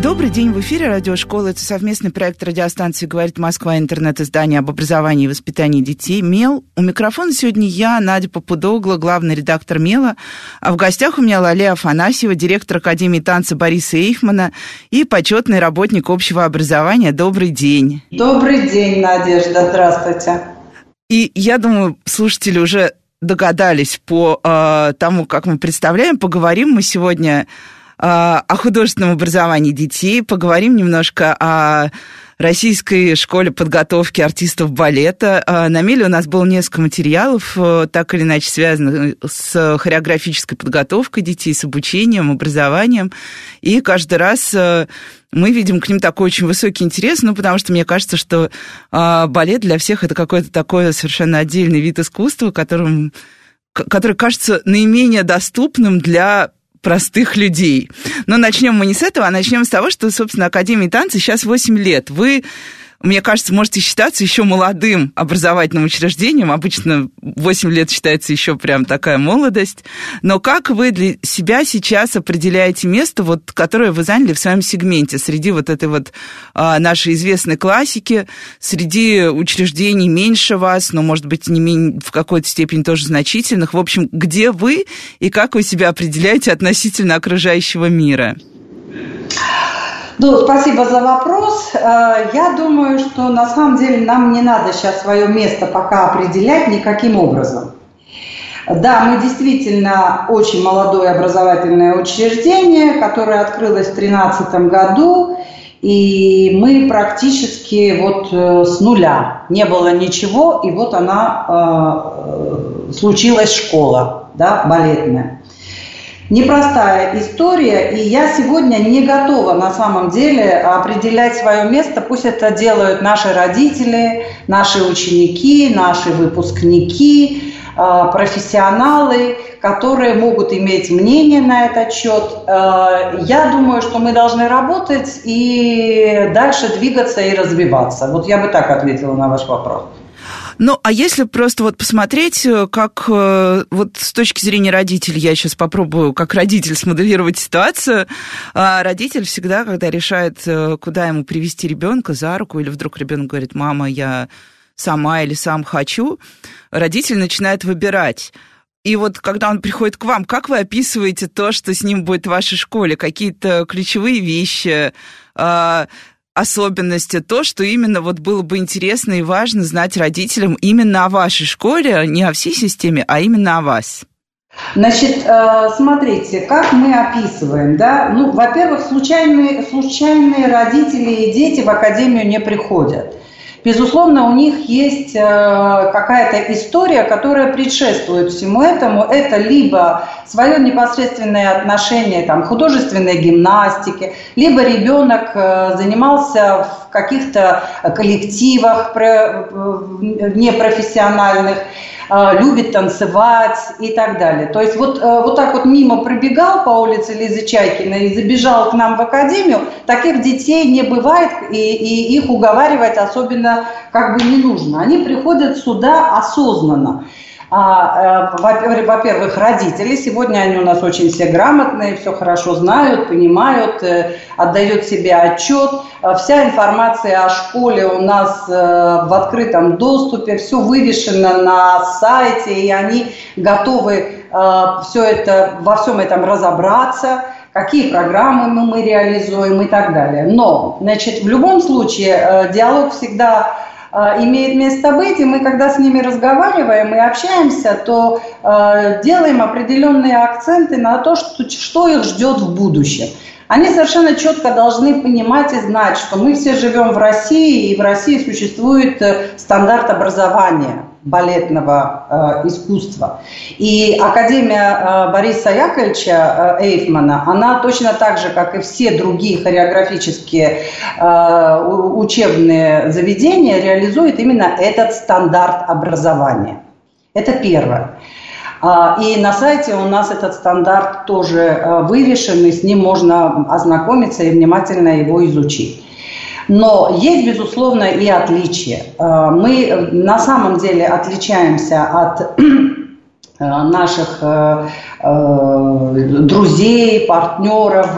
Добрый день, в эфире радиошкола. Это совместный проект радиостанции «Говорит Москва», интернет-издание об образовании и воспитании детей «МЕЛ». У микрофона сегодня я, Надя Попудогла, главный редактор «МЕЛа». А в гостях у меня Лалия Афанасьева, директор Академии танца Бориса Эйфмана и почетный работник общего образования. Добрый день. Добрый день, Надежда. Здравствуйте. И я думаю, слушатели уже догадались по э, тому, как мы представляем. Поговорим мы сегодня о художественном образовании детей, поговорим немножко о Российской школе подготовки артистов балета. А, на Меле у нас было несколько материалов, э, так или иначе связанных с хореографической подготовкой детей, с обучением, образованием. И каждый раз э, мы видим к ним такой очень высокий интерес, ну, потому что мне кажется, что а, балет для всех это какой-то такой совершенно отдельный вид искусства, которым который кажется наименее доступным для простых людей. Но начнем мы не с этого, а начнем с того, что, собственно, Академии танца сейчас 8 лет. Вы мне кажется, можете считаться еще молодым образовательным учреждением. Обычно 8 лет считается еще прям такая молодость. Но как вы для себя сейчас определяете место, вот, которое вы заняли в своем сегменте среди вот этой вот а, нашей известной классики, среди учреждений меньше вас, но, может быть, не менее, в какой-то степени тоже значительных. В общем, где вы и как вы себя определяете относительно окружающего мира? Ну, спасибо за вопрос. Э, я думаю, что на самом деле нам не надо сейчас свое место пока определять никаким образом. Да, мы действительно очень молодое образовательное учреждение, которое открылось в 2013 году, и мы практически вот э, с нуля. Не было ничего, и вот она э, случилась школа, да, балетная непростая история, и я сегодня не готова на самом деле определять свое место. Пусть это делают наши родители, наши ученики, наши выпускники, а, профессионалы, которые могут иметь мнение на этот счет. А, я думаю, что мы должны работать и дальше двигаться и развиваться. Вот я бы так ответила на ваш вопрос. Ну, а если просто вот посмотреть, э, как э, вот с точки зрения родителей, я сейчас попробую как родитель смоделировать ситуацию. А родитель всегда, когда решает, э, куда ему привести ребенка за руку, или вдруг ребенок говорит, мама, я сама или сам хочу, родитель начинает выбирать. И вот когда он приходит к вам, как вы описываете то, что с ним будет в вашей школе? Какие-то ключевые вещи, особенности, то, что именно вот было бы интересно и важно знать родителям именно о вашей школе, не о всей системе, а именно о вас? Значит, э, смотрите, как мы описываем, да? Ну, во-первых, случайные, случайные родители и дети в академию не приходят. Безусловно, у них есть э, какая-то история, которая предшествует всему этому. Это либо свое непосредственное отношение там, художественной гимнастике, либо ребенок э, занимался в каких-то коллективах э, непрофессиональных, Э, любит танцевать и так далее. То есть вот, э, вот так вот мимо пробегал по улице Лизы Чайкина и забежал к нам в академию, таких детей не бывает, и, и их уговаривать особенно как бы не нужно. Они приходят сюда осознанно. А, э, во-первых, родители. Сегодня они у нас очень все грамотные, все хорошо знают, понимают, э, отдают себе отчет. Э, вся информация о школе у нас в открытом доступе, все вывешено на сайте, и они готовы все это, во всем этом разобраться какие программы мы, мы реализуем и так далее. Но, значит, в любом случае диалог всегда имеет место быть, и мы, когда с ними разговариваем и общаемся, то э, делаем определенные акценты на то, что, что их ждет в будущем. Они совершенно четко должны понимать и знать, что мы все живем в России, и в России существует э, стандарт образования балетного э, искусства. И Академия э, Бориса Яковлевича э, Эйфмана, она точно так же, как и все другие хореографические э, учебные заведения, реализует именно этот стандарт образования. Это первое. А, и на сайте у нас этот стандарт тоже э, вывешен, и с ним можно ознакомиться и внимательно его изучить. Но есть, безусловно, и отличия. Э, мы на самом деле отличаемся от Э, наших э, э, друзей, партнеров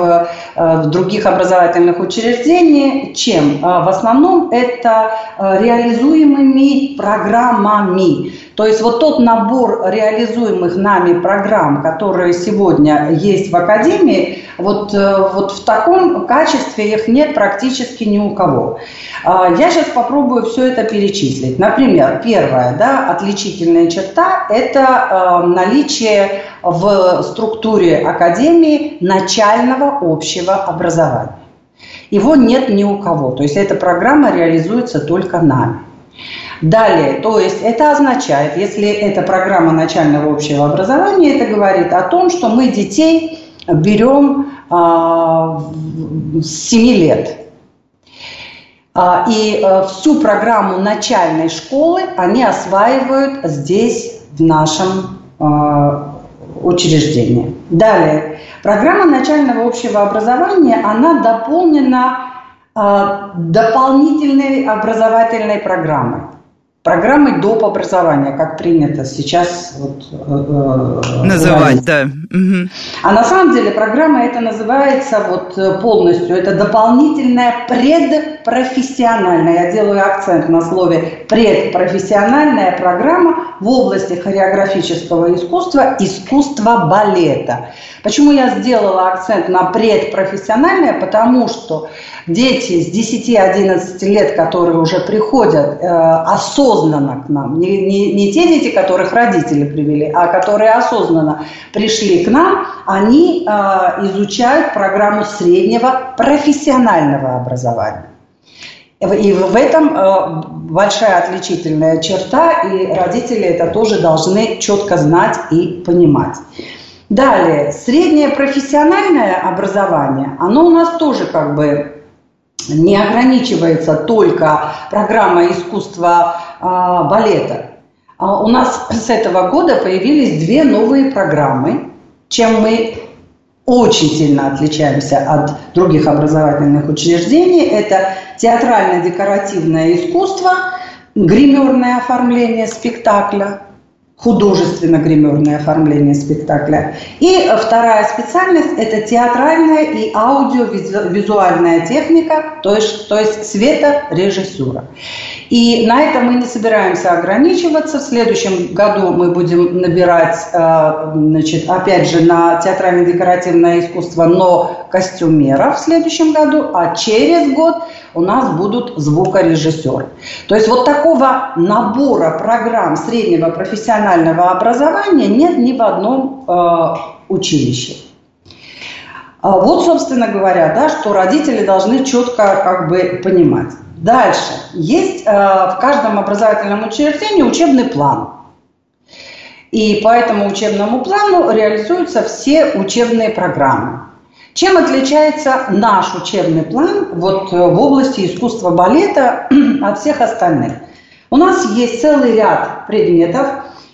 в других образовательных учреждений, чем в основном это реализуемыми программами. То есть вот тот набор реализуемых нами программ, которые сегодня есть в Академии, вот, вот в таком качестве их нет практически ни у кого. А, я сейчас попробую все это перечислить. Например, первая да, отличительная черта – это а, наличие в структуре академии начального общего образования. Его нет ни у кого. То есть эта программа реализуется только нами. Далее, то есть это означает, если это программа начального общего образования, это говорит о том, что мы детей берем а, с 7 лет. А, и э, всю программу начальной школы они осваивают здесь, в нашем э, учреждении. Далее. Программа начального общего образования, она дополнена э, дополнительной образовательной программой программой доп. образования, как принято сейчас вот, э, называть, да. Угу. А на самом деле программа это называется вот э, полностью, это дополнительная предпрофессиональная, я делаю акцент на слове предпрофессиональная программа в области хореографического искусства, искусства балета. Почему я сделала акцент на предпрофессиональное? Потому что дети с 10-11 лет, которые уже приходят э, осознанно к нам, не, не, не те дети, которых родители привели, а которые осознанно пришли к нам, они э, изучают программу среднего профессионального образования. И в этом э, большая отличительная черта, и родители это тоже должны четко знать и понимать. Далее, среднее профессиональное образование, оно у нас тоже как бы не ограничивается только программой искусства э, балета. А у нас с этого года появились две новые программы, чем мы очень сильно отличаемся от других образовательных учреждений. Это театрально-декоративное искусство, гримерное оформление спектакля – художественно-гримерное оформление спектакля. И вторая специальность – это театральная и аудиовизуальная техника, то есть, то есть светорежиссура. И на этом мы не собираемся ограничиваться. В следующем году мы будем набирать, э, значит, опять же, на театрально-декоративное искусство, но костюмеров в следующем году, а через год у нас будут звукорежиссеры. То есть вот такого набора программ среднего профессионального образования нет ни в одном э, училище. А вот, собственно говоря, да, что родители должны четко как бы понимать. Дальше. Есть э, в каждом образовательном учреждении учебный план. И по этому учебному плану реализуются все учебные программы. Чем отличается наш учебный план вот, э, в области искусства балета от всех остальных? У нас есть целый ряд предметов,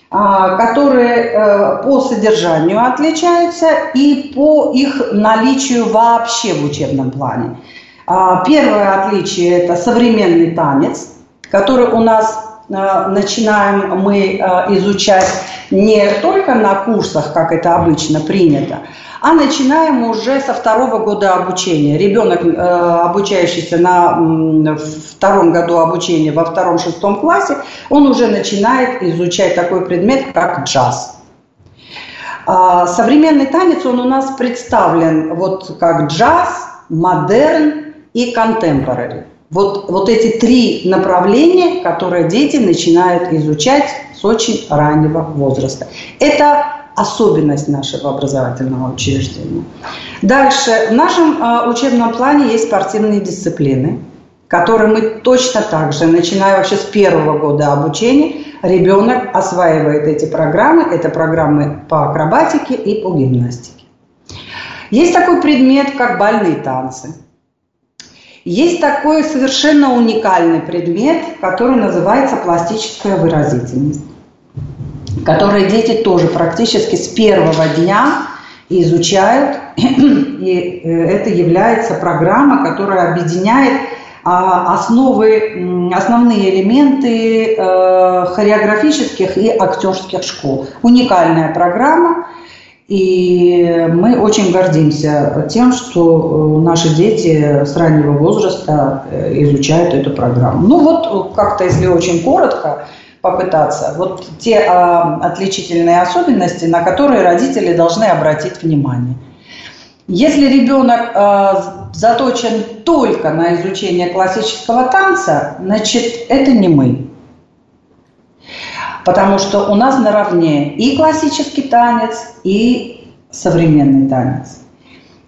а, которые э, по содержанию отличаются и по их наличию вообще в учебном плане. А, первое отличие – это современный танец, который у нас а, начинаем мы а, изучать не только на курсах, как это обычно принято, а начинаем уже со второго года обучения. Ребенок, обучающийся на втором году обучения во втором-шестом классе, он уже начинает изучать такой предмет, как джаз. Современный танец, он у нас представлен вот как джаз, модерн и contemporary. Вот, вот эти три направления, которые дети начинают изучать с очень раннего возраста. Это особенность нашего образовательного учреждения. Дальше. В нашем э, учебном плане есть спортивные дисциплины, которые мы точно так же, начиная вообще с первого года обучения, ребенок осваивает эти программы. Это программы по акробатике и по гимнастике. Есть такой предмет, как бальные танцы – есть такой совершенно уникальный предмет, который называется пластическая выразительность. которые дети тоже практически с первого дня изучают. И э, это является программа, которая объединяет а, основы, основные элементы э, хореографических и актерских школ. Уникальная программа. И мы очень гордимся тем, что э, наши дети с раннего возраста изучают эту программу. Ну вот как-то, если очень коротко, попытаться. Вот те а, отличительные особенности, на которые родители должны обратить внимание. Если ребенок а, заточен только на изучение классического танца, значит, это не мы. Потому что у нас наравне и классический танец, и современный танец.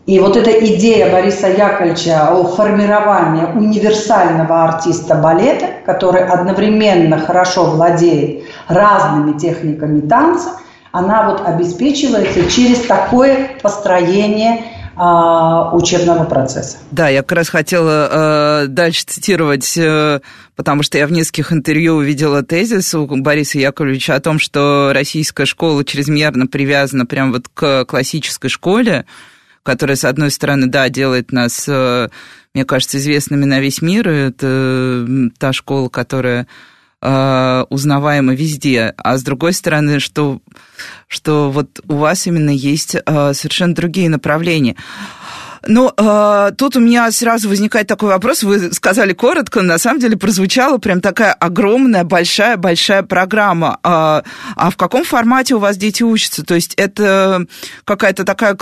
И вот эта идея Бориса Яковлевича о формировании универсального артиста балета, который одновременно хорошо владеет разными техниками танца, она вот обеспечивается через такое построение учебного процесса. Да, я как раз хотела э, дальше цитировать, э, потому что я в нескольких интервью увидела тезис у Бориса Яковлевича о том, что российская школа чрезмерно привязана прямо вот к классической школе, которая, с одной стороны, да, делает нас, э, мне кажется, известными на весь мир. Это та школа, которая э, узнаваема везде. А с другой стороны, что, что вот у вас именно есть э, совершенно другие направления. Ну, э, тут у меня сразу возникает такой вопрос. Вы сказали коротко, на самом деле прозвучала прям такая огромная, большая, большая программа. Э, а в каком формате у вас дети учатся? То есть это какая-то такая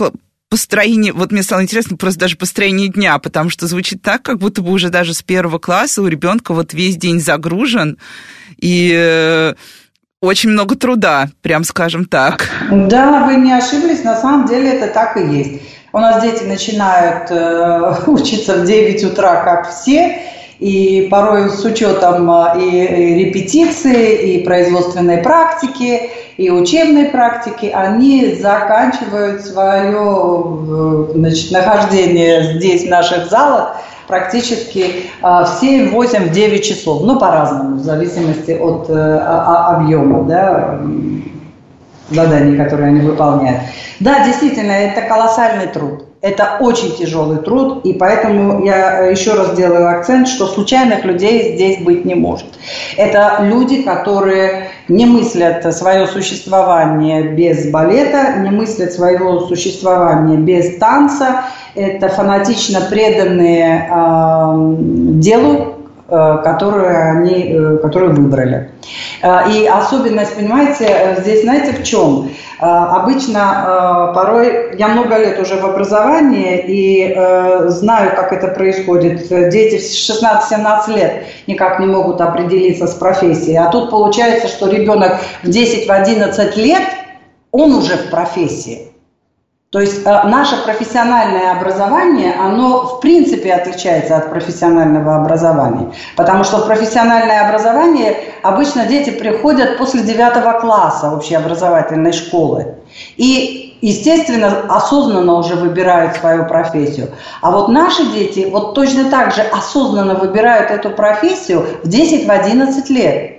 построение, вот мне стало интересно просто даже построение дня, потому что звучит так, как будто бы уже даже с первого класса у ребенка вот весь день загружен, и э, очень много труда, прям скажем так. Да, вы не ошиблись, на самом деле это так и есть. У нас дети начинают э, учиться в 9 утра, как все, и порой с учетом э, и репетиции, и производственной практики, и учебной практики, они заканчивают свое значит, нахождение здесь, в наших залах, практически в 7, 8, 9 часов. Ну, по-разному, в зависимости от э, объема да, заданий, которые они выполняют. Да, действительно, это колоссальный труд. Это очень тяжелый труд, и поэтому я еще раз делаю акцент, что случайных людей здесь быть не может. Это люди, которые не мыслят свое существование без балета, не мыслят своего существования без танца. Это фанатично преданные э, делу, Э, которые они э, которые выбрали. Э, и особенность, понимаете, здесь знаете в чем? Обычно порой, я много лет уже в образовании и знаю, как это происходит. Дети в 16-17 лет никак не могут определиться с профессией. А тут получается, что ребенок в 10-11 лет, он уже в профессии. То есть э, наше профессиональное образование, оно в принципе отличается от профессионального образования. Потому что в профессиональное образование обычно дети приходят после девятого класса общеобразовательной школы. И, естественно, осознанно уже выбирают свою профессию. А вот наши дети вот точно так же осознанно выбирают эту профессию в 10-11 лет.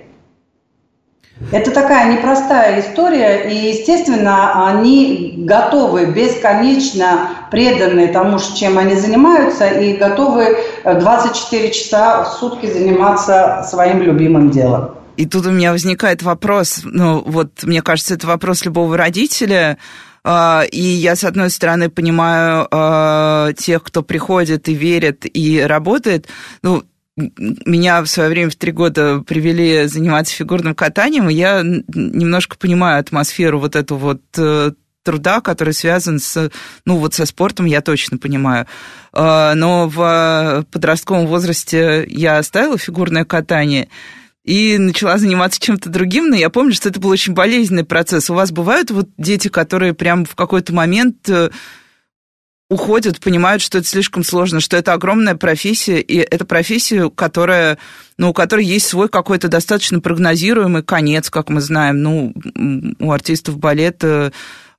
Это такая непростая история, и, естественно, они готовы бесконечно преданы тому, чем они занимаются, и готовы 24 часа в сутки заниматься своим любимым делом. И тут у меня возникает вопрос, ну вот мне кажется, это вопрос любого родителя, а, и я, с одной стороны, понимаю а, тех, кто приходит и верит и работает. Ну, меня в свое время в три года привели заниматься фигурным катанием, и я немножко понимаю атмосферу вот эту вот э, труда, который связан с, ну, вот со спортом, я точно понимаю. А, но в подростковом возрасте я оставила фигурное катание и начала заниматься чем-то другим, но я помню, что это был очень болезненный процесс. У вас бывают вот дети, которые прям в какой-то момент э, уходят, понимают, что это слишком сложно, что это огромная профессия, и это профессия, которая, ну, у которой есть свой какой-то достаточно прогнозируемый конец, как мы знаем. Ну, у артистов балета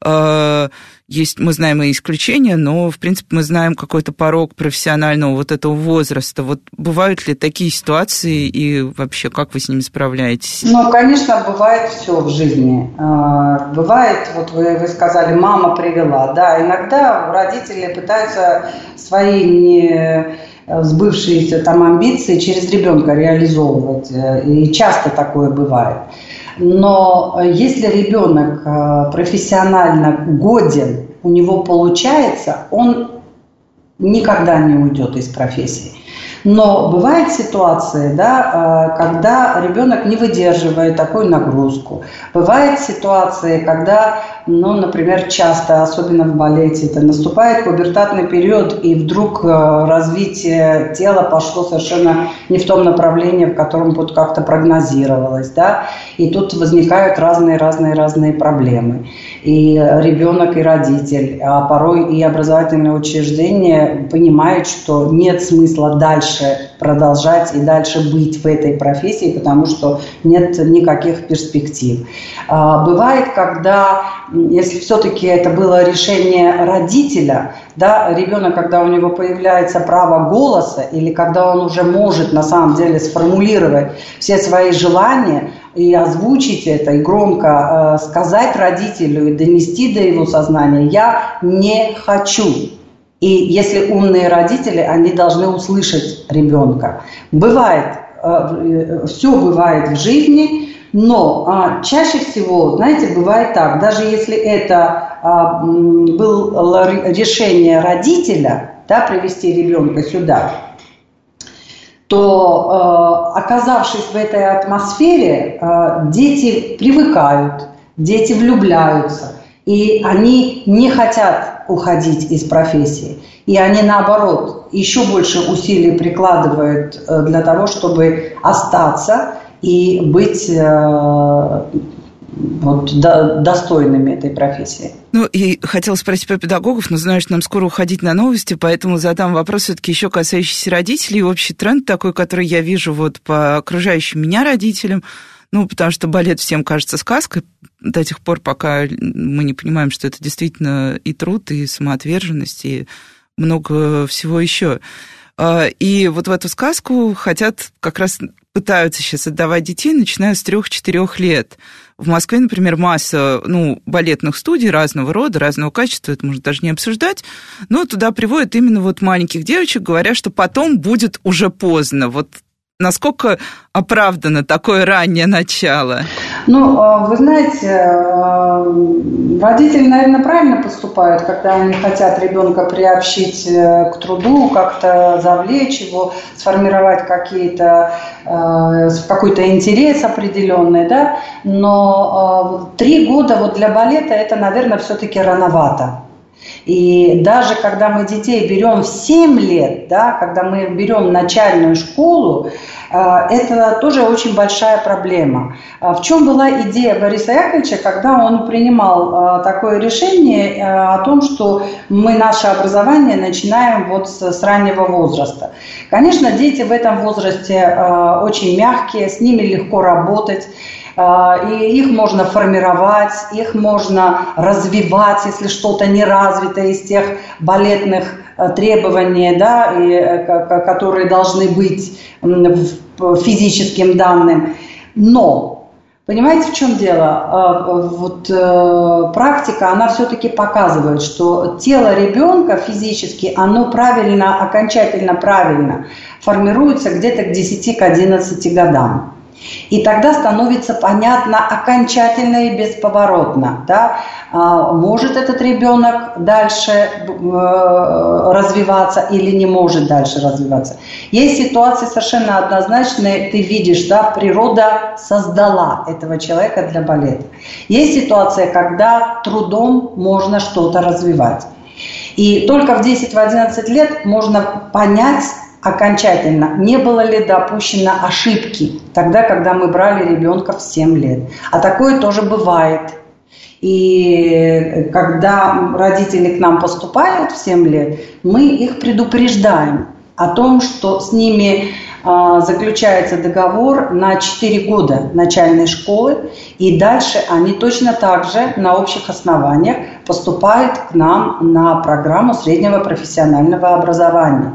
есть, мы знаем и исключения, но, в принципе, мы знаем какой-то порог профессионального вот этого возраста. Вот бывают ли такие ситуации и вообще как вы с ними справляетесь? Ну, конечно, бывает все в жизни. А, бывает, вот вы, вы сказали, мама привела, да, иногда родители пытаются свои не сбывшиеся там амбиции через ребенка реализовывать, и часто такое бывает. Но э, если ребенок э, профессионально годен, у него получается, он никогда не уйдет из профессии. Но бывают ситуации, да, э, когда ребенок не выдерживает такую нагрузку. Бывают ситуации, когда, ну, например, часто, особенно в балете, это наступает пубертатный период, и вдруг э, развитие тела пошло совершенно не в том направлении, в котором вот как-то прогнозировалось, да, и тут возникают разные-разные-разные проблемы. И ребенок, и родитель, а порой и образовательные учреждения понимают, что нет смысла дальше дальше продолжать и дальше быть в этой профессии, потому что нет никаких перспектив. А, бывает, когда, если все-таки это было решение родителя, да, ребенок, когда у него появляется право голоса, или когда он уже может на самом деле сформулировать все свои желания, и озвучить это, и громко э, сказать родителю, и донести до его сознания, я не хочу. И если умные родители, они должны услышать ребенка. Бывает, э, все бывает в жизни, но а, чаще всего, знаете, бывает так, даже если это а, было решение родителя, да, привести ребенка сюда, то э, оказавшись в этой атмосфере, э, дети привыкают, дети влюбляются, и они не хотят уходить из профессии. И они, наоборот, еще больше усилий прикладывают э, для того, чтобы остаться и быть вот, до, достойными этой профессии. Ну, и хотела спросить про педагогов, но знаю, что нам скоро уходить на новости, поэтому задам вопрос все-таки еще касающийся родителей. Общий тренд такой, который я вижу вот по окружающим меня родителям – ну, потому что балет всем кажется сказкой до тех пор, пока мы не понимаем, что это действительно и труд, и самоотверженность, и много всего еще. А, и вот в эту сказку хотят как раз пытаются сейчас отдавать детей, начиная с трех-четырех лет. В Москве, например, масса ну, балетных студий разного рода, разного качества, это можно даже не обсуждать, но туда приводят именно вот маленьких девочек, говоря, что потом будет уже поздно. Вот Насколько оправдано такое раннее начало? Ну, а, вы знаете, а, родители, наверное, правильно поступают, когда они хотят ребенка приобщить э, к труду, как-то завлечь его, сформировать какие-то, э, какой-то интерес определенный, да. Но а, три года вот для балета это, наверное, все-таки рановато. И даже когда мы детей берем в 7 лет, да, когда мы берем начальную школу, э, это тоже очень большая проблема. А в чем была идея Бориса Яковлевича, когда он принимал э, такое решение э, о том, что мы наше образование начинаем вот с раннего возраста? Конечно, дети в этом возрасте очень мягкие, с ними легко работать. А, и их можно формировать, их можно развивать, если что-то не развито из тех балетных э, требований, да, и, э, которые должны быть физическим данным. Но Понимаете, в чем дело? А, вот э, практика, она все-таки показывает, что тело ребенка физически, оно правильно, окончательно правильно формируется где-то к 10-11 годам. И тогда становится понятно окончательно и бесповоротно, да, а, может этот ребенок дальше э, развиваться или не может дальше развиваться. Есть ситуации совершенно однозначные, ты видишь, да, природа создала этого человека для балета. Есть ситуация, когда трудом можно что-то развивать. И только в 10-11 лет можно понять, окончательно, не было ли допущено ошибки тогда, когда мы брали ребенка в 7 лет. А такое тоже бывает. И когда родители к нам поступают в 7 лет, мы их предупреждаем о том, что с ними а, заключается договор на 4 года начальной школы, и дальше они точно так же на общих основаниях поступают к нам на программу среднего профессионального образования.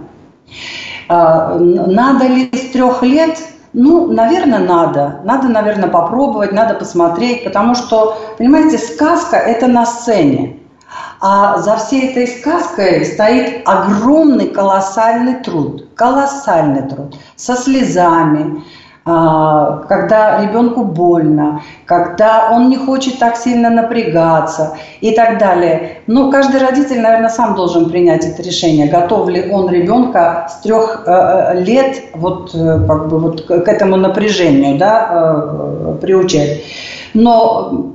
А, надо ли с трех лет? Ну, наверное, надо. Надо, наверное, попробовать, надо посмотреть, потому что, понимаете, сказка – это на сцене. А за всей этой сказкой стоит огромный, колоссальный труд. Колоссальный труд. Со слезами, когда ребенку больно, когда он не хочет так сильно напрягаться и так далее. Но каждый родитель, наверное, сам должен принять это решение, готов ли он ребенка с трех э, э, лет вот, э, как бы вот к этому напряжению да, приучать. Но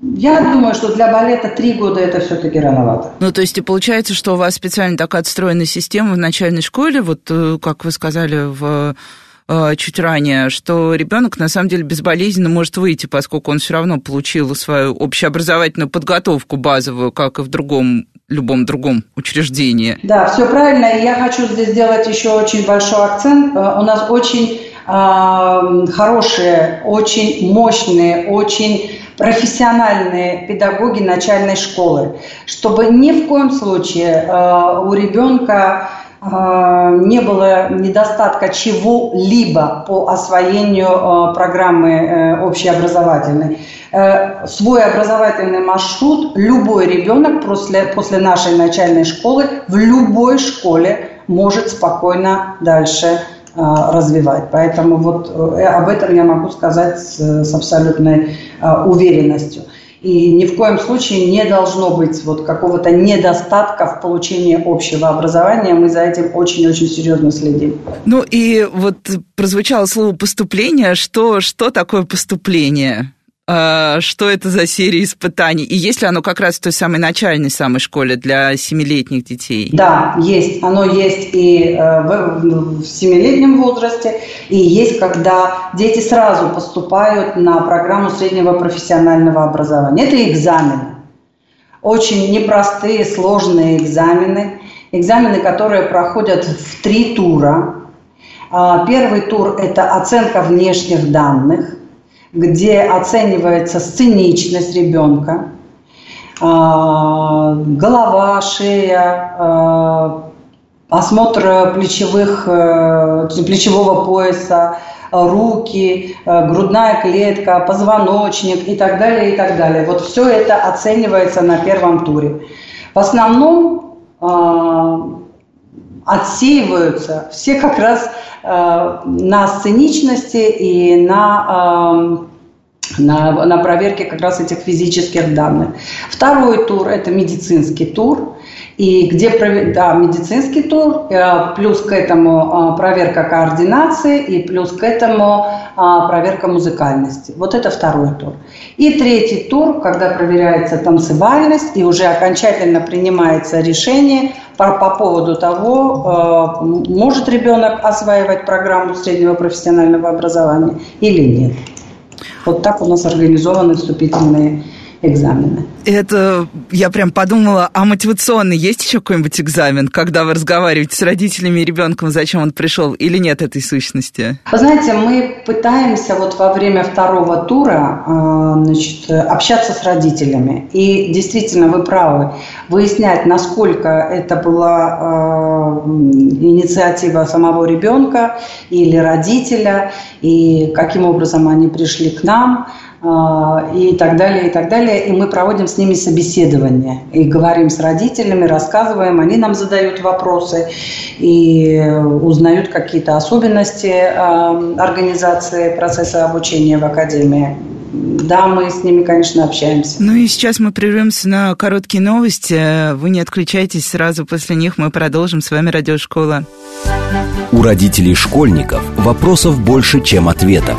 я думаю, что для балета три года это все-таки рановато. Ну, то есть и получается, что у вас специально так отстроена система в начальной школе, вот как вы сказали в чуть ранее, что ребенок на самом деле безболезненно может выйти, поскольку он все равно получил свою общеобразовательную подготовку базовую, как и в другом любом другом учреждении. Да, все правильно. И я хочу здесь сделать еще очень большой акцент. Э, у нас очень э, хорошие, очень мощные, очень профессиональные педагоги начальной школы, чтобы ни в коем случае э, у ребенка не было недостатка чего-либо по освоению а, программы э, общеобразовательной. Э, свой образовательный маршрут любой ребенок после, после нашей начальной школы в любой школе может спокойно дальше развивать. Поэтому вот э, об этом я могу сказать с абсолютной уверенностью. И ни в коем случае не должно быть вот какого-то недостатка в получении общего образования. Мы за этим очень-очень серьезно следим. Ну и вот прозвучало слово поступление. Что, что такое поступление? А, что это за серия испытаний? И есть ли оно как раз в той самой начальной самой школе для семилетних детей? Да, есть. Оно есть и э, в, в семилетнем возрасте, и есть, когда дети сразу поступают на программу среднего профессионального образования. Это экзамены. Очень непростые, сложные экзамены. Экзамены, которые проходят в три тура. А, первый тур – это оценка внешних данных где оценивается сценичность ребенка, а, голова, шея, а, осмотр плечевых, э, плечевого пояса, руки, э, грудная клетка, позвоночник и так далее, и так далее. Вот все это оценивается на первом туре. В основном а, отсеиваются все как раз Э, на сценичности и на, э, на, на проверке как раз этих физических данных. Второй тур – это медицинский тур. И где да, медицинский тур, э, плюс к этому проверка координации и плюс к этому проверка музыкальности. Вот это второй тур. И третий тур, когда проверяется танцевальность и уже окончательно принимается решение по, по поводу того, э, может ребенок осваивать программу среднего профессионального образования или нет. Вот так у нас организованы вступительные экзамены. Это я прям подумала, а мотивационный есть еще какой-нибудь экзамен, когда вы разговариваете с родителями и ребенком, зачем он пришел, или нет этой сущности? Вы знаете, мы пытаемся вот во время второго тура э, значит, общаться с родителями. И действительно, вы правы, выяснять, насколько это была э, инициатива самого ребенка или родителя, и каким образом они пришли к нам – а, и так далее, и так далее. И мы проводим с ними собеседование и говорим с родителями, рассказываем, они нам задают вопросы и узнают какие-то особенности а, организации процесса обучения в академии. Да, мы с ними, конечно, общаемся. Ну и сейчас мы прервемся на короткие новости. Вы не отключайтесь, сразу после них мы продолжим. С вами Радиошкола. У родителей школьников вопросов больше, чем ответов.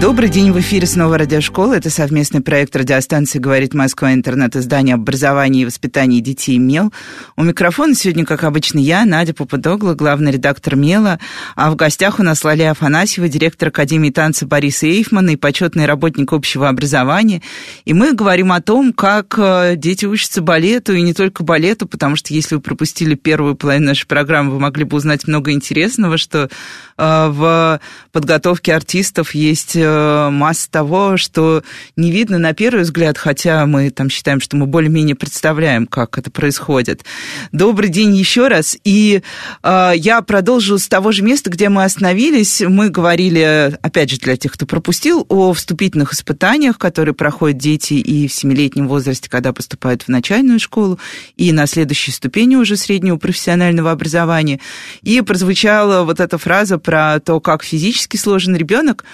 Добрый день, в эфире снова радиошкола. Это совместный проект радиостанции «Говорит Москва. Интернет-издание образования и воспитания детей МЕЛ». У микрофона сегодня, как обычно, я, Надя Попудогла, главный редактор МЕЛа. А в гостях у нас Лалия Афанасьева, директор Академии танца Бориса Эйфмана и почетный работник общего образования. И мы говорим о том, как э, дети учатся балету, и не только балету, потому что если вы пропустили первую половину нашей программы, вы могли бы узнать много интересного, что э, в подготовке артистов есть масса того, что не видно на первый взгляд, хотя мы там считаем, что мы более-менее представляем, как это происходит. Добрый день еще раз. И э, я продолжу с того же места, где мы остановились. Мы говорили, опять же, для тех, кто пропустил, о вступительных испытаниях, которые проходят дети и в семилетнем возрасте, когда поступают в начальную школу, и на следующей ступени уже среднего профессионального образования. И прозвучала вот эта фраза про то, как физически сложен ребенок.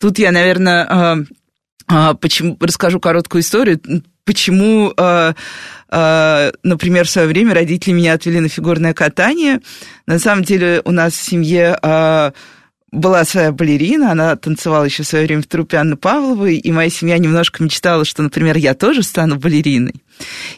Тут я, наверное, а, а, почему, расскажу короткую историю, почему, а, например, в свое время родители меня отвели на фигурное катание. На самом деле у нас в семье была своя балерина, она танцевала еще в свое время в трупе Анны Павловой, и моя семья немножко мечтала, что, например, я тоже стану балериной.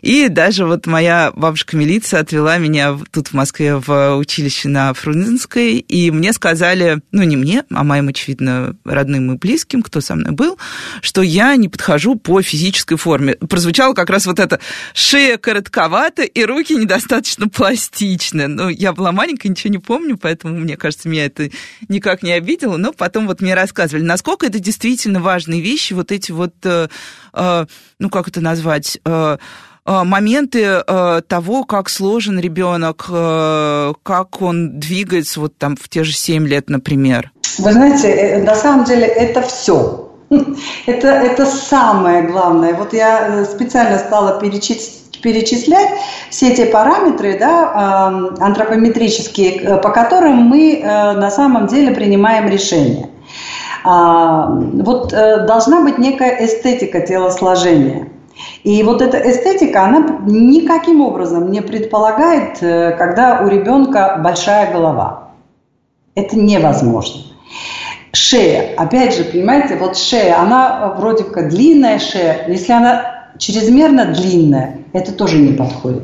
И даже вот моя бабушка милиция отвела меня тут в Москве в училище на Фрунзенской, и мне сказали, ну не мне, а моим, очевидно, родным и близким, кто со мной был, что я не подхожу по физической форме. Прозвучало как раз вот это шея коротковата и руки недостаточно пластичны. Ну, я была маленькая, ничего не помню, поэтому, мне кажется, меня это никак не обидело, но потом вот мне рассказывали, насколько это действительно важные вещи, вот эти вот, э, э, ну, как это назвать, э, моменты того, как сложен ребенок, как он двигается вот там в те же 7 лет, например? Вы знаете, на самом деле это все. Это, это самое главное. Вот я специально стала перечислить перечислять все эти параметры да, антропометрические, по которым мы на самом деле принимаем решения. А, вот должна быть некая эстетика телосложения. И вот эта эстетика, она никаким образом не предполагает, э, когда у ребенка большая голова. Это невозможно. Шея, опять же, понимаете, вот шея, она вроде как длинная шея, если она чрезмерно длинная, это тоже не подходит.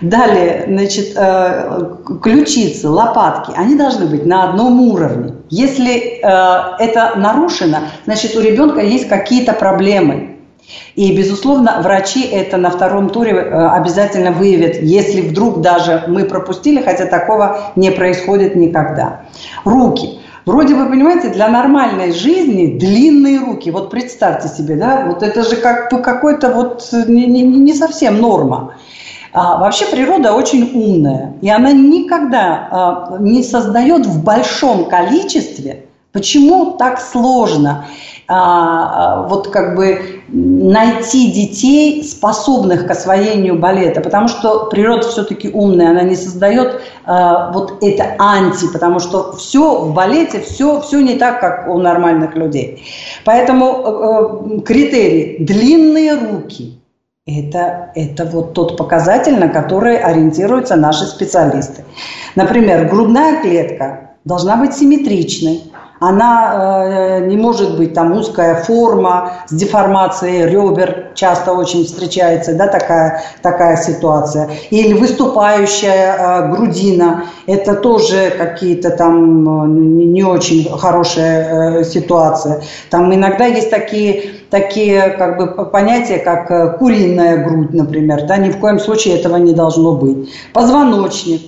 Далее, значит, э, ключицы, лопатки, они должны быть на одном уровне. Если э, это нарушено, значит, у ребенка есть какие-то проблемы. И, безусловно, врачи это на втором туре э, обязательно выявят, если вдруг даже мы пропустили, хотя такого не происходит никогда. Руки. Вроде вы понимаете, для нормальной жизни длинные руки. Вот представьте себе, да, вот это же как бы какой-то вот не, не, не совсем норма. А, вообще природа очень умная, и она никогда а, не создает в большом количестве. Почему так сложно? А, вот как бы найти детей, способных к освоению балета, потому что природа все-таки умная, она не создает э, вот это анти, потому что все в балете, все, все не так, как у нормальных людей. Поэтому э, критерий – длинные руки – это, это вот тот показатель, на который ориентируются наши специалисты. Например, грудная клетка должна быть симметричной, она э, не может быть там узкая форма с деформацией ребер, часто очень встречается, да, такая, такая ситуация. Или выступающая э, грудина, это тоже какие-то там э, не очень хорошая э, ситуация. Там иногда есть такие такие как бы понятия, как э, куриная грудь, например, да, ни в коем случае этого не должно быть. Позвоночник,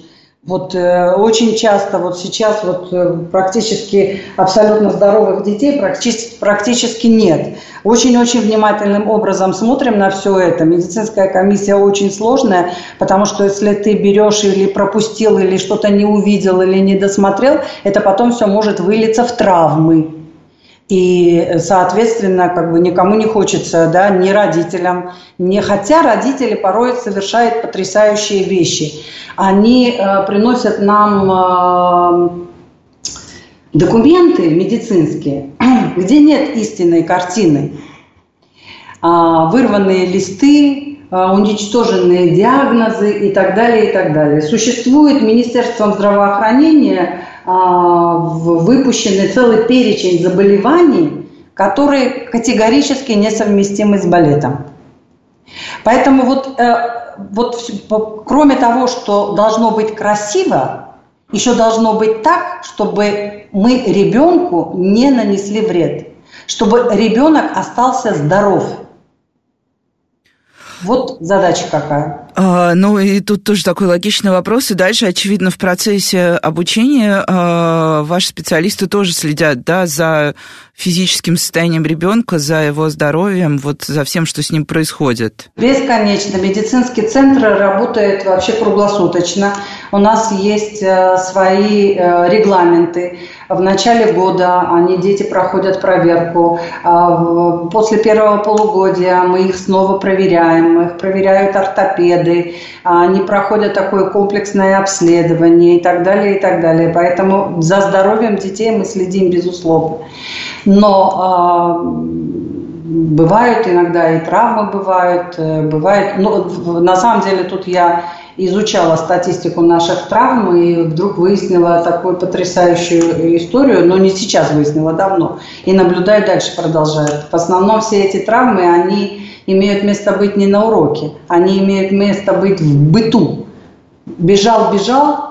вот э, очень часто, вот сейчас вот э, практически абсолютно здоровых детей практически, практически нет. Очень-очень внимательным образом смотрим на все это. Медицинская комиссия очень сложная, потому что если ты берешь или пропустил, или что-то не увидел, или не досмотрел, это потом все может вылиться в травмы. И, соответственно, как бы никому не хочется, да, ни родителям, не хотя родители порой совершают потрясающие вещи. Они э, приносят нам э, документы медицинские, где нет истинной картины. Э, вырванные листы, э, уничтоженные диагнозы и так далее, и так далее. Существует Министерством здравоохранения выпущены целый перечень заболеваний, которые категорически несовместимы с балетом. Поэтому вот, э, вот кроме того, что должно быть красиво, еще должно быть так, чтобы мы ребенку не нанесли вред, чтобы ребенок остался здоров. Вот задача какая. А, ну и тут тоже такой логичный вопрос. И дальше, очевидно, в процессе обучения а, ваши специалисты тоже следят да, за физическим состоянием ребенка, за его здоровьем, вот за всем, что с ним происходит. Бесконечно. Медицинский центр работает вообще круглосуточно. У нас есть э, свои э, регламенты. В начале года они, дети проходят проверку. А после первого полугодия мы их снова проверяем. Их проверяют ортопеды. Они проходят такое комплексное обследование и так далее, и так далее. Поэтому за здоровьем детей мы следим безусловно. Но э, бывают иногда и травмы бывают, э, бывает. Ну, на самом деле тут я изучала статистику наших травм и вдруг выяснила такую потрясающую историю, но не сейчас выяснила, давно, и наблюдаю дальше, продолжает. В основном все эти травмы, они имеют место быть не на уроке, они имеют место быть в быту. Бежал, бежал,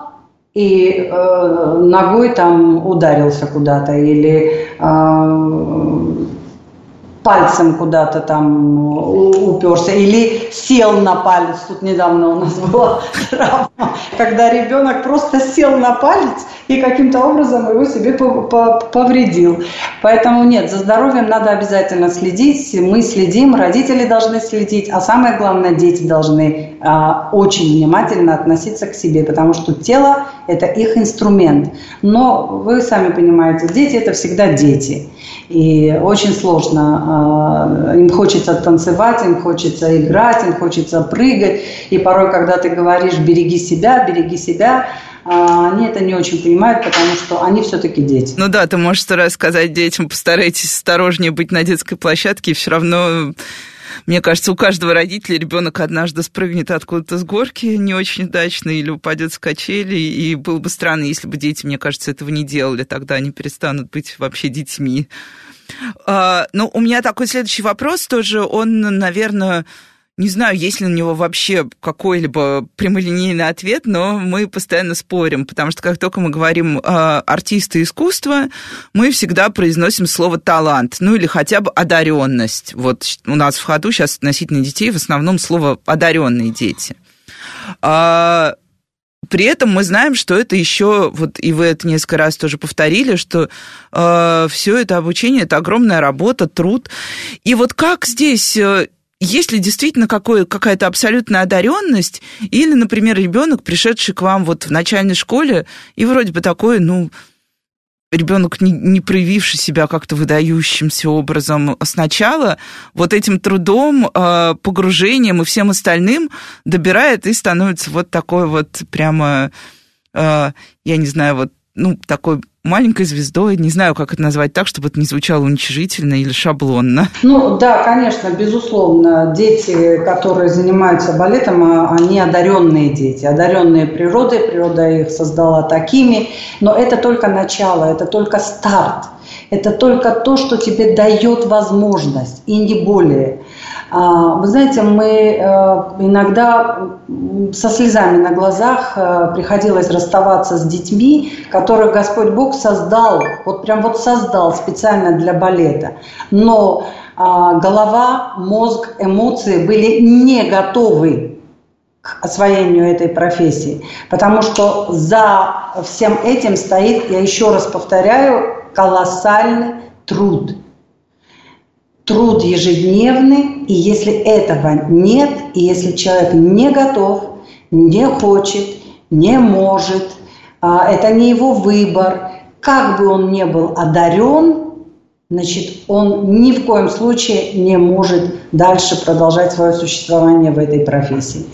и э, ногой там ударился куда-то или э, пальцем куда-то там уперся или сел на палец. Тут недавно у нас была травма, когда ребенок просто сел на палец и каким-то образом его себе повредил. Поэтому нет, за здоровьем надо обязательно следить. Мы следим, родители должны следить, а самое главное, дети должны а, очень внимательно относиться к себе, потому что тело – это их инструмент. Но вы сами понимаете, дети – это всегда дети. И очень сложно. А, им хочется танцевать, им хочется играть, им хочется прыгать. И порой, когда ты говоришь «береги себя, береги себя», а, они это не очень понимают, потому что они все-таки дети. Ну да, ты можешь сто раз сказать детям, постарайтесь осторожнее быть на детской площадке, и все равно мне кажется, у каждого родителя ребенок однажды спрыгнет откуда-то с горки не очень удачно или упадет с качели, и было бы странно, если бы дети, мне кажется, этого не делали, тогда они перестанут быть вообще детьми. А, ну, у меня такой следующий вопрос тоже, он, наверное, не знаю, есть ли на него вообще какой-либо прямолинейный ответ, но мы постоянно спорим, потому что как только мы говорим э, артисты искусства, мы всегда произносим слово талант, ну или хотя бы одаренность. Вот у нас в ходу сейчас относительно детей в основном слово одаренные дети. А, при этом мы знаем, что это еще, вот и вы это несколько раз тоже повторили, что э, все это обучение это огромная работа, труд. И вот как здесь э, есть ли действительно какой, какая-то абсолютная одаренность, или, например, ребенок, пришедший к вам вот в начальной школе, и вроде бы такой, ну, ребенок, не, не проявивший себя как-то выдающимся образом сначала, вот этим трудом, э, погружением и всем остальным добирает и становится вот такой вот прямо, э, я не знаю, вот, ну, такой маленькой звездой, не знаю, как это назвать так, чтобы это не звучало уничижительно или шаблонно. Ну да, конечно, безусловно, дети, которые занимаются балетом, а, они одаренные дети, одаренные природой, природа их создала такими, но это только начало, это только старт, это только то, что тебе дает возможность, и не более. А, вы знаете, мы э, иногда со слезами на глазах э, приходилось расставаться с детьми, которых Господь Бог создал, вот прям вот создал специально для балета. Но а, голова, мозг, эмоции были не готовы к освоению этой профессии. Потому что за всем этим стоит, я еще раз повторяю, колоссальный труд – труд ежедневный, и если этого нет, и если человек не готов, не хочет, не может, а, это не его выбор, как бы он ни был одарен, значит, он ни в коем случае не может дальше продолжать свое существование в этой профессии.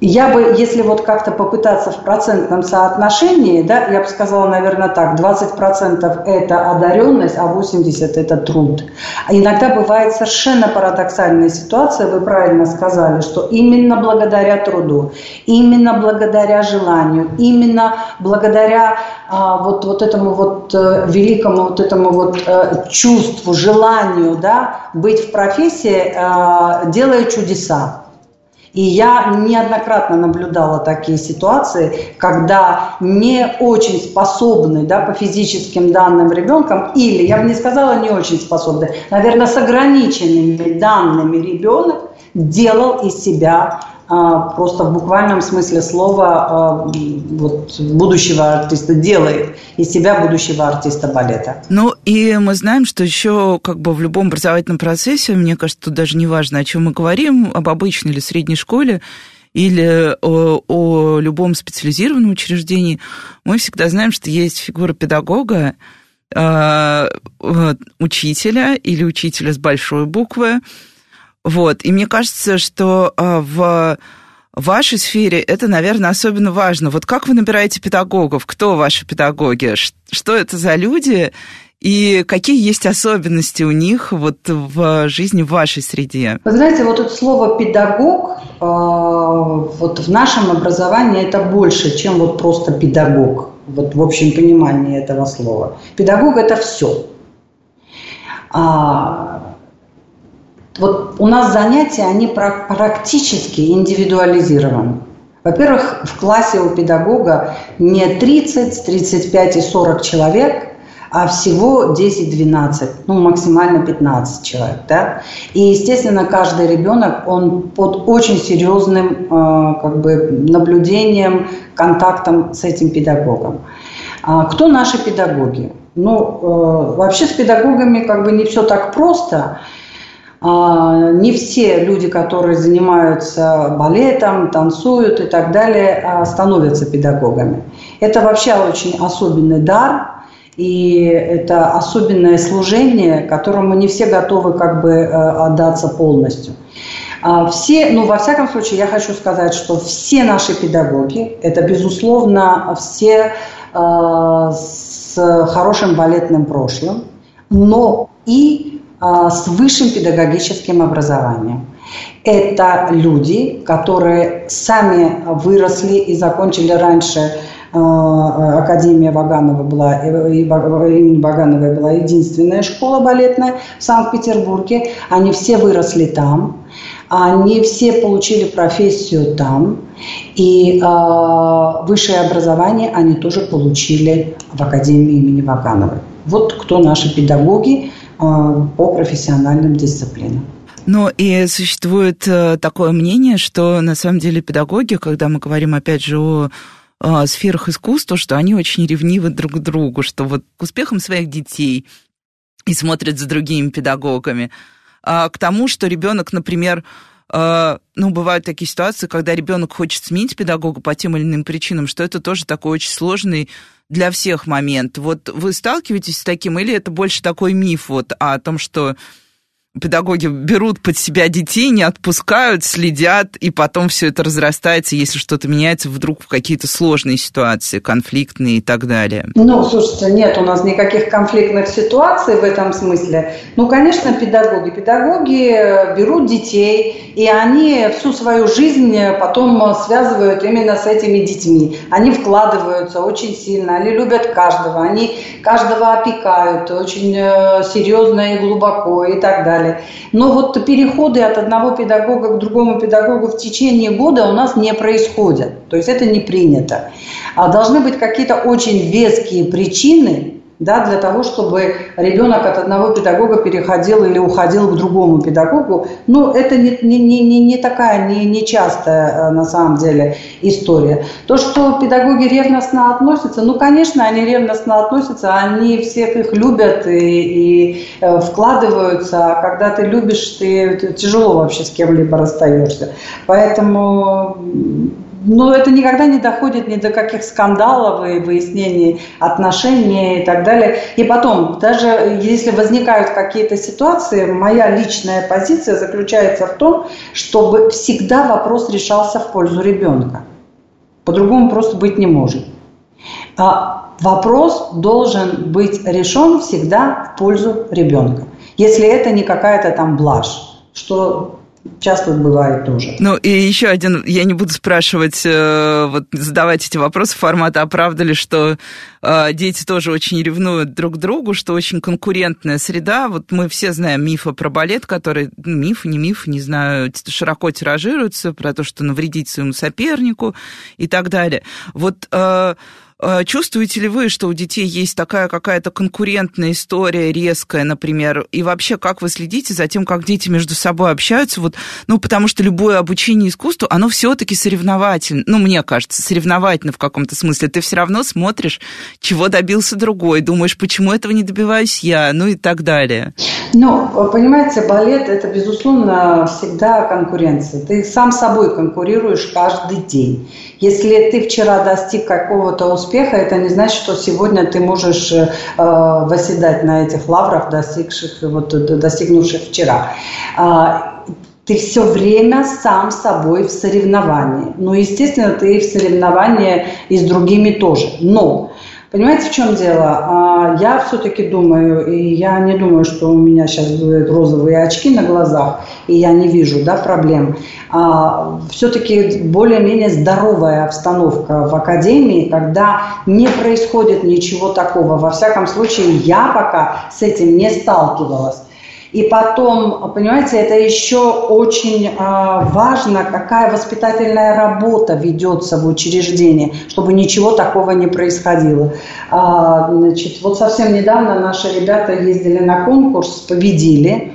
Я бы, если вот как-то попытаться в процентном соотношении, да, я бы сказала, наверное, так, 20% это одаренность, а 80% это труд. А иногда бывает совершенно парадоксальная ситуация, вы правильно сказали, что именно благодаря труду, именно благодаря желанию, именно благодаря а, вот, вот этому вот э, великому вот этому вот э, чувству, желанию, да, быть в профессии, э, делая чудеса. И я неоднократно наблюдала такие ситуации, когда не очень способный да, по физическим данным ребенком, или, я бы не сказала не очень способный, наверное, с ограниченными данными ребенок делал из себя просто в буквальном смысле слова а, вот, будущего артиста делает из себя будущего артиста балета. Ну и мы знаем, что еще как бы в любом образовательном процессе, мне кажется, тут даже не важно, о чем мы говорим, об обычной или средней школе, или о, о любом специализированном учреждении, мы всегда знаем, что есть фигура педагога, э, учителя или учителя с большой буквы, вот. И мне кажется, что а, в вашей сфере это, наверное, особенно важно. Вот как вы набираете педагогов? Кто ваши педагоги? Что это за люди? И какие есть особенности у них вот в жизни в вашей среде? Вы знаете, вот это слово «педагог» а, вот в нашем образовании это больше, чем вот просто «педагог». Вот в общем понимании этого слова. Педагог – это все. Вот у нас занятия, они практически индивидуализированы. Во-первых, в классе у педагога не 30, 35 и 40 человек, а всего 10-12, ну максимально 15 человек. Да? И, естественно, каждый ребенок, он под очень серьезным э, как бы, наблюдением, контактом с этим педагогом. А кто наши педагоги? Ну, э, вообще с педагогами как бы не все так просто – не все люди, которые занимаются балетом, танцуют и так далее, а, становятся педагогами. Это вообще очень особенный дар, и это особенное служение, которому не все готовы как бы э, отдаться полностью. А, все, ну, во всяком случае, я хочу сказать, что все наши педагоги, это, безусловно, все э, с хорошим балетным прошлым, но и а, с высшим педагогическим образованием. Это люди, которые сами выросли и закончили раньше а, Академия Ваганова была, имени Вагановой была единственная школа балетная в Санкт-Петербурге. Они все выросли там, они все получили профессию там, и э, высшее образование они тоже получили в Академии имени Вагановой. Вот кто наши педагоги, а, по профессиональным дисциплинам. Ну и существует э, такое мнение, что на самом деле педагоги, когда мы говорим опять же о о сферах искусства, что они очень ревнивы друг к другу, что вот к успехам своих детей и смотрят за другими педагогами, а к тому, что ребенок, например, э, ну, бывают такие ситуации, когда ребенок хочет сменить педагога по тем или иным причинам, что это тоже такой очень сложный для всех момент. Вот вы сталкиваетесь с таким, или это больше такой миф вот о том, что педагоги берут под себя детей, не отпускают, следят, и потом все это разрастается, если что-то меняется вдруг в какие-то сложные ситуации, конфликтные и так далее. Ну, слушайте, нет у нас никаких конфликтных ситуаций в этом смысле. Ну, конечно, педагоги. Педагоги берут детей, и они всю свою жизнь потом связывают именно с этими детьми. Они вкладываются очень сильно, они любят каждого, они каждого опекают очень э, серьезно и глубоко и так далее далее. Но вот переходы от одного педагога к другому педагогу в течение года у нас не происходят. То есть это не принято. А должны быть какие-то очень веские причины, да, для того, чтобы ребенок от одного педагога переходил или уходил к другому педагогу. Ну, это не, не, не, не такая, не, не частая э, на самом деле история. То, что педагоги ревностно относятся, ну, конечно, они ревностно относятся, они всех их любят и, и э, вкладываются, а когда ты любишь, ты, тяжело вообще с кем-либо расстаешься. Поэтому но это никогда не доходит ни до каких скандалов и выяснений отношений и так далее. И потом, даже если возникают какие-то ситуации, моя личная позиция заключается в том, чтобы всегда вопрос решался в пользу ребенка. По-другому просто быть не может. А вопрос должен быть решен всегда в пользу ребенка. Если это не какая-то там блажь, что часто бывает тоже. Ну и еще один, я не буду спрашивать, э, вот задавать эти вопросы формата, а правда ли, что э, дети тоже очень ревнуют друг другу, что очень конкурентная среда. Вот мы все знаем мифы про балет, которые, ну, миф, не миф, не знаю, широко тиражируются, про то, что навредить своему сопернику и так далее. Вот Э, чувствуете ли вы, что у детей есть такая какая-то конкурентная история резкая, например, и вообще как вы следите за тем, как дети между собой общаются? Вот, ну, потому что любое обучение искусству, оно все-таки соревновательно. Ну, мне кажется, соревновательно в каком-то смысле. Ты все равно смотришь, чего добился другой, думаешь, почему этого не добиваюсь я, ну и так далее. Ну, понимаете, балет – это, безусловно, всегда конкуренция. Ты сам собой конкурируешь каждый день. Если ты вчера достиг какого-то успеха, это не значит, что сегодня ты можешь э, восседать на этих лаврах, достигших, вот, достигнувших вчера. А, ты все время сам собой в соревновании. Ну, естественно, ты в соревновании и с другими тоже. Но Понимаете, в чем дело? А, я все-таки думаю, и я не думаю, что у меня сейчас будут розовые очки на глазах, и я не вижу да, проблем. А, все-таки более-менее здоровая обстановка в академии, когда не происходит ничего такого. Во всяком случае, я пока с этим не сталкивалась. И потом, понимаете, это еще очень а, важно, какая воспитательная работа ведется в учреждении, чтобы ничего такого не происходило. А, значит, вот совсем недавно наши ребята ездили на конкурс, победили.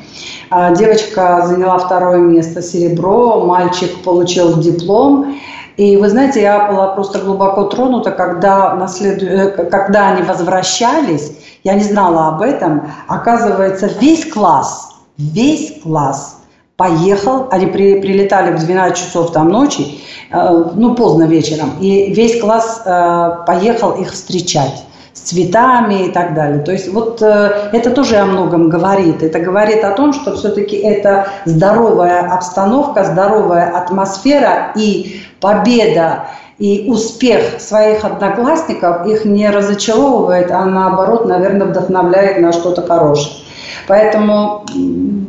А, девочка заняла второе место, серебро, мальчик получил диплом. И вы знаете, я была просто глубоко тронута, когда, наслед... Э, когда они возвращались, я не знала об этом. Оказывается, весь класс, весь класс поехал, они при, прилетали в 12 часов там ночи, э, ну, поздно вечером, и весь класс э, поехал их встречать с цветами и так далее. То есть вот э, это тоже о многом говорит. Это говорит о том, что все-таки это здоровая обстановка, здоровая атмосфера и победа и успех своих одноклассников их не разочаровывает, а наоборот, наверное, вдохновляет на что-то хорошее. Поэтому,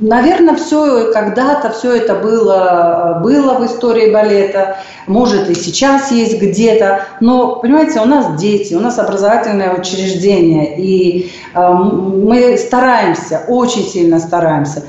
наверное, все когда-то все это было, было в истории балета, может и сейчас есть где-то, но, понимаете, у нас дети, у нас образовательное учреждение, и э, мы стараемся, очень сильно стараемся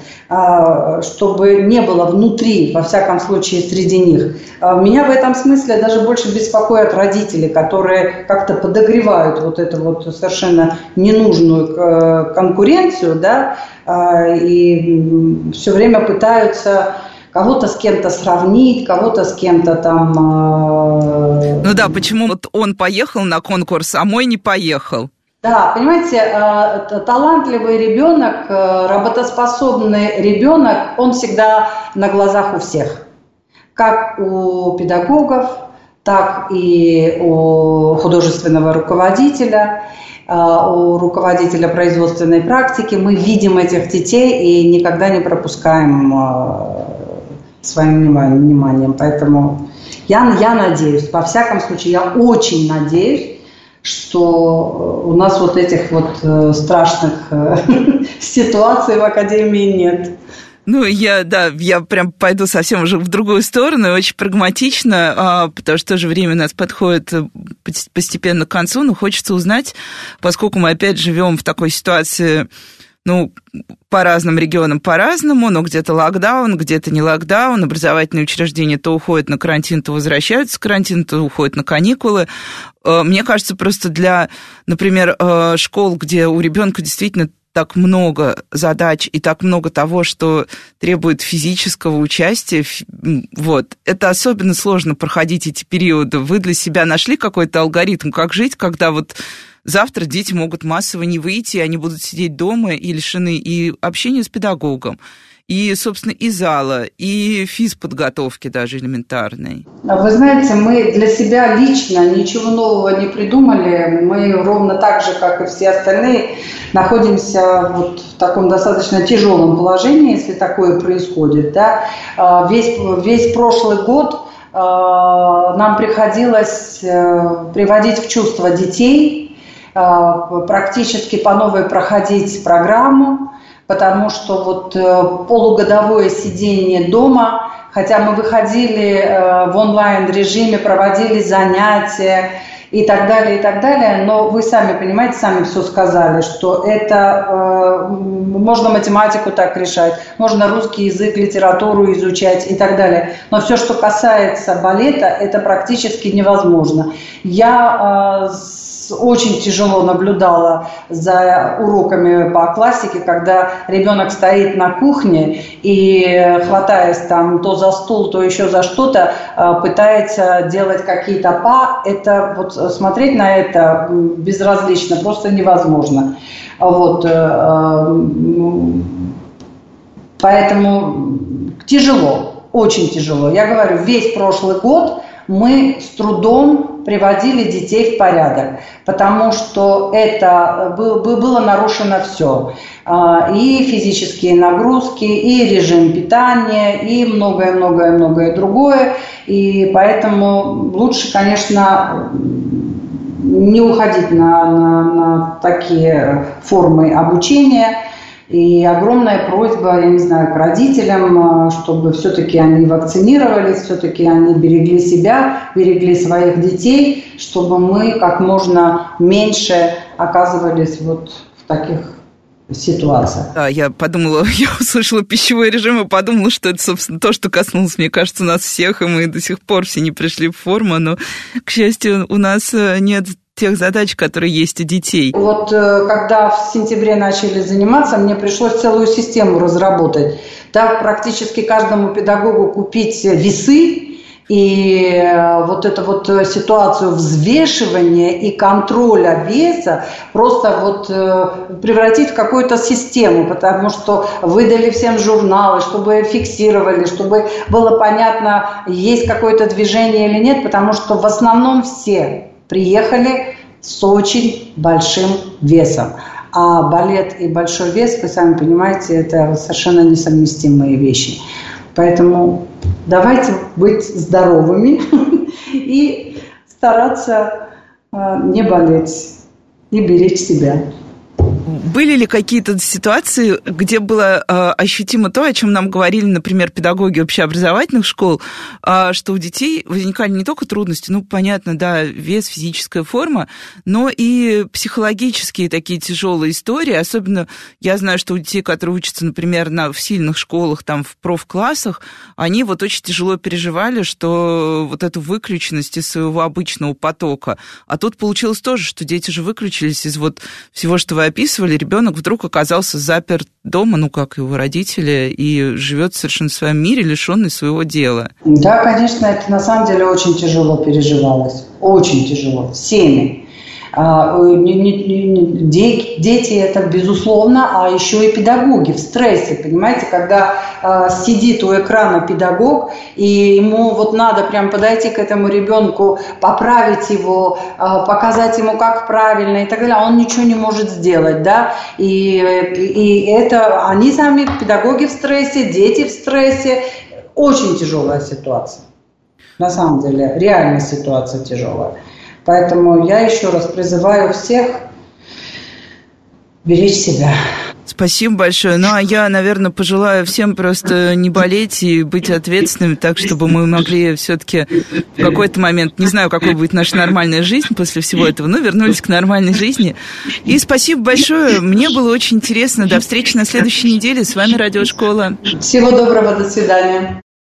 чтобы не было внутри, во всяком случае, среди них. А, меня в этом смысле даже больше беспокоят родители, которые как-то подогревают вот эту вот совершенно ненужную э, конкуренцию, да, а, и все время пытаются кого-то с кем-то сравнить, кого-то с кем-то там... Ну да, почему вот он поехал на конкурс, а мой не поехал? Да, понимаете, э, талантливый ребенок, э, работоспособный ребенок, он всегда на глазах у всех. Как у педагогов, так и у художественного руководителя, э, у руководителя производственной практики. Мы видим этих детей и никогда не пропускаем своим вниманием. Поэтому я, я надеюсь, во всяком случае, я очень надеюсь, что у нас вот этих вот э, страшных э, ситуаций в Академии нет. Ну, я, да, я прям пойду совсем уже в другую сторону, очень прагматично, а, потому что тоже время у нас подходит э, постепенно к концу, но хочется узнать, поскольку мы опять живем в такой ситуации, ну, по разным регионам по-разному, но где-то локдаун, где-то не локдаун, образовательные учреждения то уходят на карантин, то возвращаются с карантина, то уходят на каникулы. Э, мне кажется, просто для, например, э, школ, где у ребенка действительно так много задач и так много того, что требует физического участия, вот, это особенно сложно проходить эти периоды. Вы для себя нашли какой-то алгоритм, как жить, когда вот завтра дети могут массово не выйти, они будут сидеть дома и лишены и общения с педагогом, и, собственно, и зала, и физподготовки даже элементарной. А вы знаете, мы для себя лично ничего нового не придумали. Мы ровно так же, как и все остальные, находимся вот в таком достаточно тяжелом положении, если такое происходит. Да? А, весь, весь прошлый год а, нам приходилось э, приводить в чувство детей, практически по новой проходить программу, потому что вот э, полугодовое сидение дома, хотя мы выходили э, в онлайн-режиме, проводили занятия и так далее, и так далее, но вы сами понимаете, сами все сказали, что это э, можно математику так решать, можно русский язык, литературу изучать и так далее, но все, что касается балета, это практически невозможно. Я э, очень тяжело наблюдала за уроками по классике, когда ребенок стоит на кухне и, хватаясь там то за стул, то еще за что-то, э, пытается делать какие-то па. Это вот смотреть на это безразлично просто невозможно. Вот, э, э, поэтому тяжело, очень тяжело. Я говорю, весь прошлый год мы с трудом приводили детей в порядок, потому что это было нарушено все. А, и физические нагрузки, и режим питания, и многое-многое-многое другое. И поэтому лучше, конечно, не уходить на, на, на такие формы обучения – и огромная просьба, я не знаю, к родителям, э, чтобы все-таки они вакцинировались, все-таки они берегли себя, берегли своих детей, чтобы мы как можно меньше оказывались вот в таких ситуациях. Да, я подумала, я услышала пищевой режим и подумала, что это, собственно, то, что коснулось, мне кажется, нас всех, и мы до сих пор все не пришли в форму, но, к счастью, у нас э, нет тех задач, которые есть у детей? Вот э, когда в сентябре начали заниматься, мне пришлось целую систему разработать. Так практически каждому педагогу купить весы, и э, вот эту вот ситуацию взвешивания и контроля веса просто вот э, превратить в какую-то систему, потому что выдали всем журналы, чтобы фиксировали, чтобы было понятно, есть какое-то движение или нет, потому что в основном все приехали с очень большим весом. А балет и большой вес, вы сами понимаете, это совершенно несовместимые вещи. Поэтому давайте быть здоровыми и стараться э, не болеть и беречь себя. Были ли какие-то ситуации, где было э, ощутимо то, о чем нам говорили, например, педагоги общеобразовательных школ, э, что у детей возникали не только трудности, ну, понятно, да, вес, физическая форма, но и психологические такие тяжелые истории. Особенно я знаю, что у детей, которые учатся, например, на, в сильных школах, там, в профклассах, они вот очень тяжело переживали, что вот эту выключенность из своего обычного потока. А тут получилось тоже, что дети же выключились из вот всего, что вы описывали, описывали, ребенок вдруг оказался заперт дома, ну, как его родители, и живет совершенно в своем мире, лишенный своего дела. Да, конечно, это на самом деле очень тяжело переживалось. Очень тяжело. Всеми. А, дети это безусловно, а еще и педагоги в стрессе, понимаете, когда а, сидит у экрана педагог, и ему вот надо прям подойти к этому ребенку, поправить его, а, показать ему, как правильно и так далее, он ничего не может сделать, да, и, и это они сами, педагоги в стрессе, дети в стрессе, очень тяжелая ситуация. На самом деле, реальная ситуация тяжелая. Поэтому я еще раз призываю всех беречь себя. Спасибо большое. Ну, а я, наверное, пожелаю всем просто не болеть и быть ответственными, так, чтобы мы могли все-таки в какой-то момент, не знаю, какой будет наша нормальная жизнь после всего этого, но вернулись к нормальной жизни. И спасибо большое. Мне было очень интересно. До встречи на следующей неделе. С вами Радиошкола. Всего доброго. До свидания.